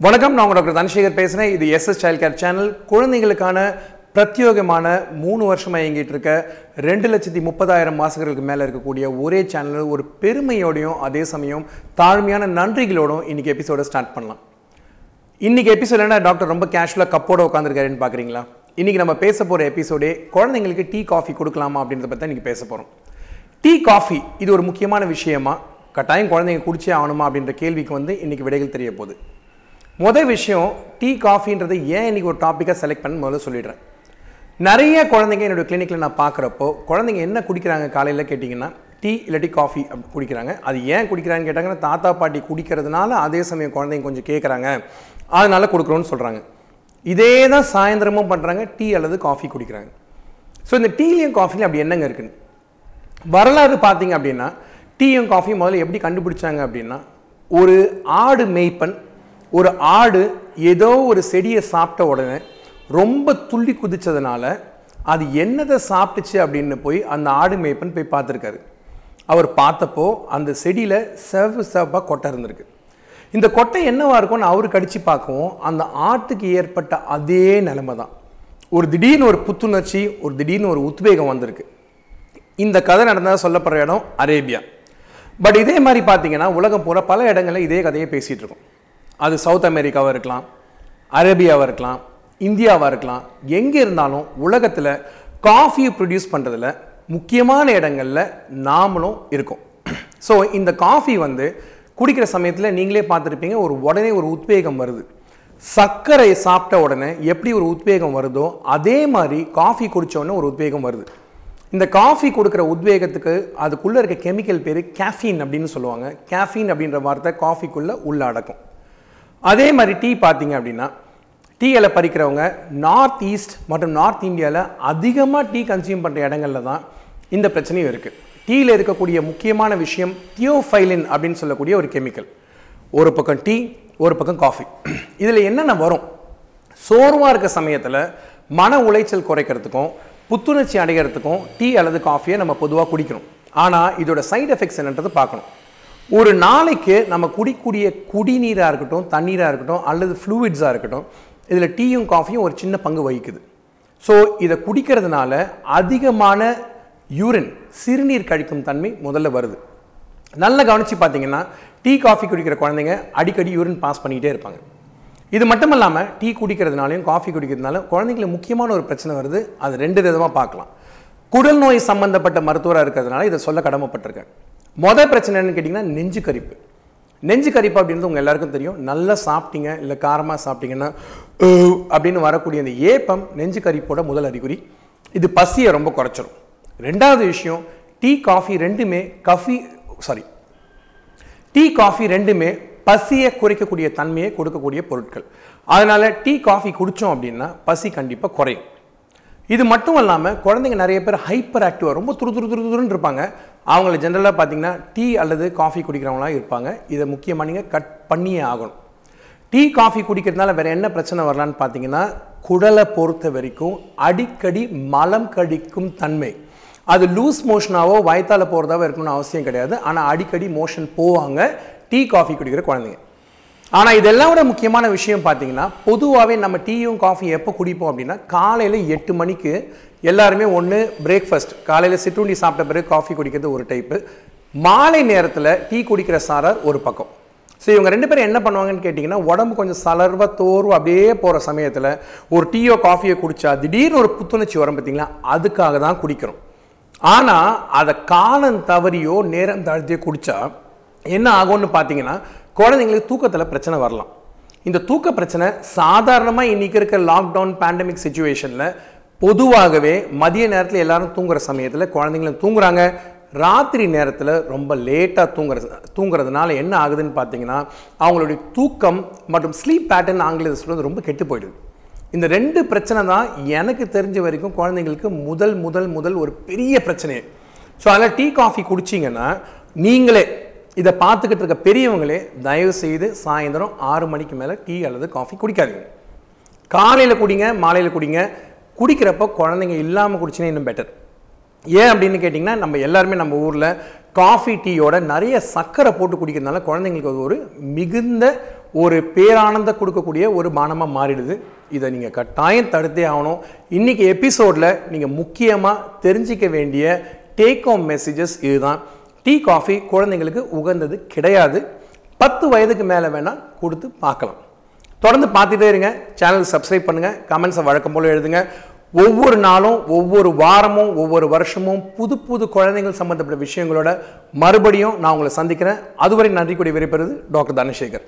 வணக்கம் நான் உங்கள் டாக்டர் தனசேகர் பேசுகிறேன் இது எஸ்எஸ் சைல்ட் கேர் சேனல் குழந்தைங்களுக்கான பிரத்யோகமான மூணு வருஷமாக இயங்கிட்டு இருக்க ரெண்டு லட்சத்தி முப்பதாயிரம் மாசங்களுக்கு மேலே இருக்கக்கூடிய ஒரே சேனல் ஒரு பெருமையோடையும் அதே சமயம் தாழ்மையான நன்றிகளோடும் இன்னைக்கு எபிசோட ஸ்டார்ட் பண்ணலாம். இன்னைக்கு எபிசோட் என்ன டாக்டர் ரொம்ப கேஷுவலாக கப்போட உட்காந்துருக்காருன்னு பார்க்குறீங்களா இன்னைக்கு நம்ம பேச போகிற எபிசோடே குழந்தைங்களுக்கு டீ காஃபி கொடுக்கலாமா அப்படின்றத பற்றி இன்னைக்கு பேச போகிறோம் டீ காஃபி இது ஒரு முக்கியமான விஷயமா? கட்டாயம் குழந்தைங்க குடிச்சே ஆகணுமா அப்படின்ற கேள்விக்கு வந்து இன்னைக்கு விடைகள் தெரிய போகுது. முதல் விஷயம் டீ காஃபின்றதை ஏன் இன்றைக்கி ஒரு டாப்பிக்காக செலக்ட் பண்ண முதல்ல சொல்லிடுறேன். நிறைய குழந்தைங்க என்னோட கிளினிக்கில் நான் பார்க்குறப்போ குழந்தைங்க என்ன குடிக்கிறாங்க காலையில் கேட்டிங்கன்னா டீ இல்லாட்டி காஃபி அப்படி குடிக்கிறாங்க. அது ஏன் குடிக்கிறாங்கன்னு கேட்டாங்கன்னா தாத்தா பாட்டி குடிக்கிறதுனால அதே சமயம் குழந்தைங்க கொஞ்சம் கேட்குறாங்க அதனால் கொடுக்குறோன்னு சொல்கிறாங்க இதே தான் சாயந்தரமும் பண்ணுறாங்க டீ அல்லது காஃபி குடிக்கிறாங்க. ஸோ இந்த டீலையும் காஃபிலையும் அப்படி என்னங்க இருக்குன்னு? வரலாறு பார்த்தீங்க அப்படின்னா டீயும் காஃபியும் முதல்ல எப்படி கண்டுபிடிச்சாங்க அப்படின்னா ஒரு ஆடு மேய்ப்பன் ஒரு ஆடு ஏதோ ஒரு செடியை சாப்பிட்ட உடனே ரொம்ப துள்ளி குதிச்சதுனால அது என்னதை சாப்பிட்டுச்சு அப்படின்னு போய் அந்த ஆடு மேய்ப்பன் போய் பார்த்துருக்காரு. அவர் பார்த்தப்போ அந்த செடியில் செவப்பு செவ்வாக கொட்டை இருந்திருக்கு. இந்த கொட்டை என்னவாக இருக்கும்னு அவர் கடிச்சு பார்க்கவும் அந்த ஆட்டுக்கு ஏற்பட்ட அதே நிலைமை தான். ஒரு திடீர்னு ஒரு புத்துணர்ச்சி ஒரு திடீர்னு ஒரு உத்வேகம் வந்திருக்கு. இந்த கதை நடந்ததாக சொல்லப்படுற இடம் அரேபியா. பட் இதே மாதிரி பார்த்தீங்கன்னா உலகம் பூரா பல இடங்களில் இதே கதையை பேசிகிட்டு இருக்கோம். அது சவுத் அமெரிக்காவாக இருக்கலாம் அரேபியாவாக இருக்கலாம் இந்தியாவாக இருக்கலாம் எங்கே இருந்தாலும் உலகத்தில் காஃபியை ப்ரொடியூஸ் பண்ணுறதுல முக்கியமான இடங்களில் நாமளும் இருக்கோம். ஸோ இந்த காஃபி வந்து குடிக்கிற சமயத்தில் நீங்களே பார்த்துருப்பீங்க ஒரு உடனே ஒரு உத்வேகம் வருது. சர்க்கரை சாப்பிட்ட உடனே எப்படி ஒரு உத்வேகம் வருதோ அதே மாதிரி காஃபி குடித்தோடனே உடனே ஒரு உத்வேகம் வருது. இந்த காஃபி கொடுக்குற உத்வேகத்துக்கு அதுக்குள்ளே இருக்க கெமிக்கல் பேர் கேஃபீன் அப்படின்னு சொல்லுவாங்க. கேஃபீன் அப்படின்ற வார்த்தை காஃபிக்குள்ளே உள்ள அடக்கும் அதே மாதிரி டீ பார்த்தீங்க அப்படின்னா டீ இலை பறிக்கிறவங்க நார்த் ஈஸ்ட் மற்றும் நார்த் இந்தியாவில் அதிகமாக டீ கன்சியூம் பண்ணுற இடங்களில் தான் இந்த பிரச்சனையும் இருக்குது டீயில் இருக்கக்கூடிய முக்கியமான விஷயம் தியோஃபைலின் அப்படின்னு சொல்லக்கூடிய ஒரு கெமிக்கல். ஒரு பக்கம் டீ ஒரு பக்கம் காஃபி. இதில் என்னென்ன வரும்? சோர்வாக இருக்க சமயத்தில் மன உளைச்சல் குறைக்கிறதுக்கும் புத்துணர்ச்சி அடைகிறதுக்கும் டீ அல்லது காஃபியை நம்ம பொதுவாக குடிக்கணும் ஆனால் இதோட சைடு எஃபெக்ட்ஸ் என்னன்றது பார்க்கணும். ஒரு நாளைக்கு நம்ம குடிக்கூடிய குடிநீராக இருக்கட்டும் தண்ணீராக இருக்கட்டும் அல்லது ஃப்ளூயிட்ஸாக இருக்கட்டும் இதில் டீயும் காஃபியும் ஒரு சின்ன பங்கு வகிக்குது. ஸோ இதை குடிக்கிறதுனால அதிகமான யூரின் சிறுநீர் கழிக்கும் தன்மை முதல்ல வருது. நல்லா கவனித்து பார்த்தீங்கன்னா டீ காஃபி குடிக்கிற குழந்தைங்க அடிக்கடி யூரின் பாஸ் பண்ணிக்கிட்டே இருப்பாங்க. இது மட்டும் இல்லாமல் டீ குடிக்கிறதுனாலையும் காஃபி குடிக்கிறதுனால குழந்தைங்களுக்கு முக்கியமான ஒரு பிரச்சனை வருது. அது ரெண்டு விதமாக பார்க்கலாம். குடல் நோய் சம்பந்தப்பட்ட மருத்துவராக இருக்கிறதுனால இதை சொல்ல கடமைப்பட்டிருக்கேன். மொதல் பிரச்சனை என்னன்னு கேட்டிங்கன்னா நெஞ்சு கரிப்பு. நெஞ்சு கரிப்பு அப்படின்றது உங்கள் எல்லாருக்கும் தெரியும். நல்லா சாப்பிட்டீங்க இல்லை காரமாக சாப்பிட்டீங்கன்னா அப்படின்னு வரக்கூடிய அந்த ஏப்பம் நெஞ்சு கரிப்போட முதல் அறிகுறி. இது பசியை ரொம்ப குறைச்சிரும். ரெண்டாவது விஷயம் டீ காஃபி ரெண்டுமே கஃபி சாரி டீ காஃபி ரெண்டுமே பசியை குறைக்கக்கூடிய தன்மையை கொடுக்கக்கூடிய பொருட்கள். அதனால் டீ காஃபி குடித்தோம் அப்படின்னா பசி கண்டிப்பாக குறையும். இது மட்டும் இல்லாமல் குழந்தைங்க நிறைய பேர் ஹைப்பர் ஆக்டிவாக ரொம்ப துரு துரு துரு துருன்னு இருப்பாங்க. அவங்கள ஜென்ரலாக பார்த்தீங்கன்னா டீ அல்லது காஃபி குடிக்கிறவங்களாம் இருப்பாங்க. இதை முக்கியமாக நீங்கள் கட் பண்ணியே ஆகணும். டீ காஃபி குடிக்கிறதுனால வேறு என்ன பிரச்சனை வரலான்னு பார்த்தீங்கன்னா குடலை பொறுத்த வரைக்கும் அடிக்கடி மலம் கடிக்கும் தன்மை. அது லூஸ் மோஷனாவோ வயத்தால் போகிறதாவோ இருக்கணும்னு அவசியம் கிடையாது. ஆனால் அடிக்கடி மோஷன் போவாங்க டீ காஃபி குடிக்கிற குழந்தைங்க. ஆனால் இதெல்லாம் விட முக்கியமான விஷயம் பார்த்தீங்கன்னா பொதுவாகவே நம்ம டீயும் காஃபியும் எப்போ குடிப்போம் அப்படின்னா காலையில் எட்டு மணிக்கு எல்லாருமே ஒன்று பிரேக்ஃபாஸ்ட் காலையில் சிற்றுண்டி சாப்பிட்ட பிறகு காஃபி குடிக்கிறது ஒரு டைப்பு மாலை நேரத்தில் டீ குடிக்கிற சாரார் ஒரு பக்கம். ஸோ இவங்க ரெண்டு பேரும் என்ன பண்ணுவாங்கன்னு கேட்டிங்கன்னா உடம்பு கொஞ்சம் சலர்வ தோர்வு அப்படியே போகிற சமயத்தில் ஒரு டீயோ காஃபியோ குடித்தா திடீர்னு ஒரு புத்துணர்ச்சி வரும் பார்த்தீங்களா அதுக்காக தான் குடிக்கிறோம். ஆனால் அதை காலம் தவறியோ நேரம் தாழ்த்தியோ குடித்தா என்ன ஆகும்னு பார்த்தீங்கன்னா குழந்தைங்களுக்கு தூக்கத்தில் பிரச்சனை வரலாம். இந்த தூக்க பிரச்சனை சாதாரணமாக இன்னைக்கு இருக்கிற லாக்டவுன் பேண்டமிக் சுச்சுவேஷனில் பொதுவாகவே மதிய நேரத்தில் எல்லாரும் தூங்குற சமயத்தில் குழந்தைங்களும் தூங்குறாங்க. ராத்திரி நேரத்தில் ரொம்ப லேட்டாக தூங்குறது தூங்குறதுனால என்ன ஆகுதுன்னு பார்த்தீங்கன்னா அவங்களுடைய தூக்கம் மற்றும் ஸ்லீப் பேட்டர்ன் ஆங்கிலத்தில் சொல்கிறது ரொம்ப கெட்டு போயிடுது. இந்த ரெண்டு பிரச்சனை தான் எனக்கு தெரிஞ்ச வரைக்கும் குழந்தைங்களுக்கு முதல் முதல் முதல் ஒரு பெரிய பிரச்சனையே. ஸோ அதில் டீ காஃபி குடிச்சிங்கன்னா நீங்களே இதை பார்த்துக்கிட்டு இருக்க பெரியவங்களே தயவு செய்து சாயந்தரம் ஆறு மணிக்கு மேலே டீ அல்லது காஃபி குடிக்காதீங்க. காலையில் குடிங்க மாலையில் குடிங்க. குடிக்கிறப்போ குழந்தைங்க இல்லாமல் குடிச்சிங்கன்னா இன்னும் பெட்டர் ஏன் அப்படின்னு கேட்டிங்கன்னா நம்ம எல்லாருமே நம்ம ஊரில் காஃபி டீயோட நிறைய சர்க்கரை போட்டு குடிக்கிறதுனால குழந்தைங்களுக்கு அது ஒரு மிகுந்த ஒரு பேரானந்த கொடுக்கக்கூடிய ஒரு பானமாக மாறிடுது. இதை நீங்கள் கட்டாயம் தடுத்தே ஆகணும். இன்றைக்கி எபிசோடில் நீங்கள் முக்கியமாக தெரிஞ்சிக்க வேண்டிய டேக் ஹோம் மெசேஜஸ் இதுதான். டீ காஃபி குழந்தைங்களுக்கு உகந்தது கிடையாது. பத்து வயதுக்கு மேலே வேணால் கொடுத்து பார்க்கலாம். தொடர்ந்து பார்த்துட்டே இருங்க. சேனல் சப்ஸ்கிரைப் பண்ணுங்கள் கமெண்ட்ஸை வழக்கம் போல் எழுதுங்க. ஒவ்வொரு நாளும் ஒவ்வொரு வாரமும் ஒவ்வொரு வருஷமும் புது புது குழந்தைகள் சம்மந்தப்பட்ட விஷயங்களோட மறுபடியும் நான் உங்களை சந்திக்கிறேன். அதுவரை நன்றி கூடிய விரைப்பெறுது டாக்டர் தனசேகர்.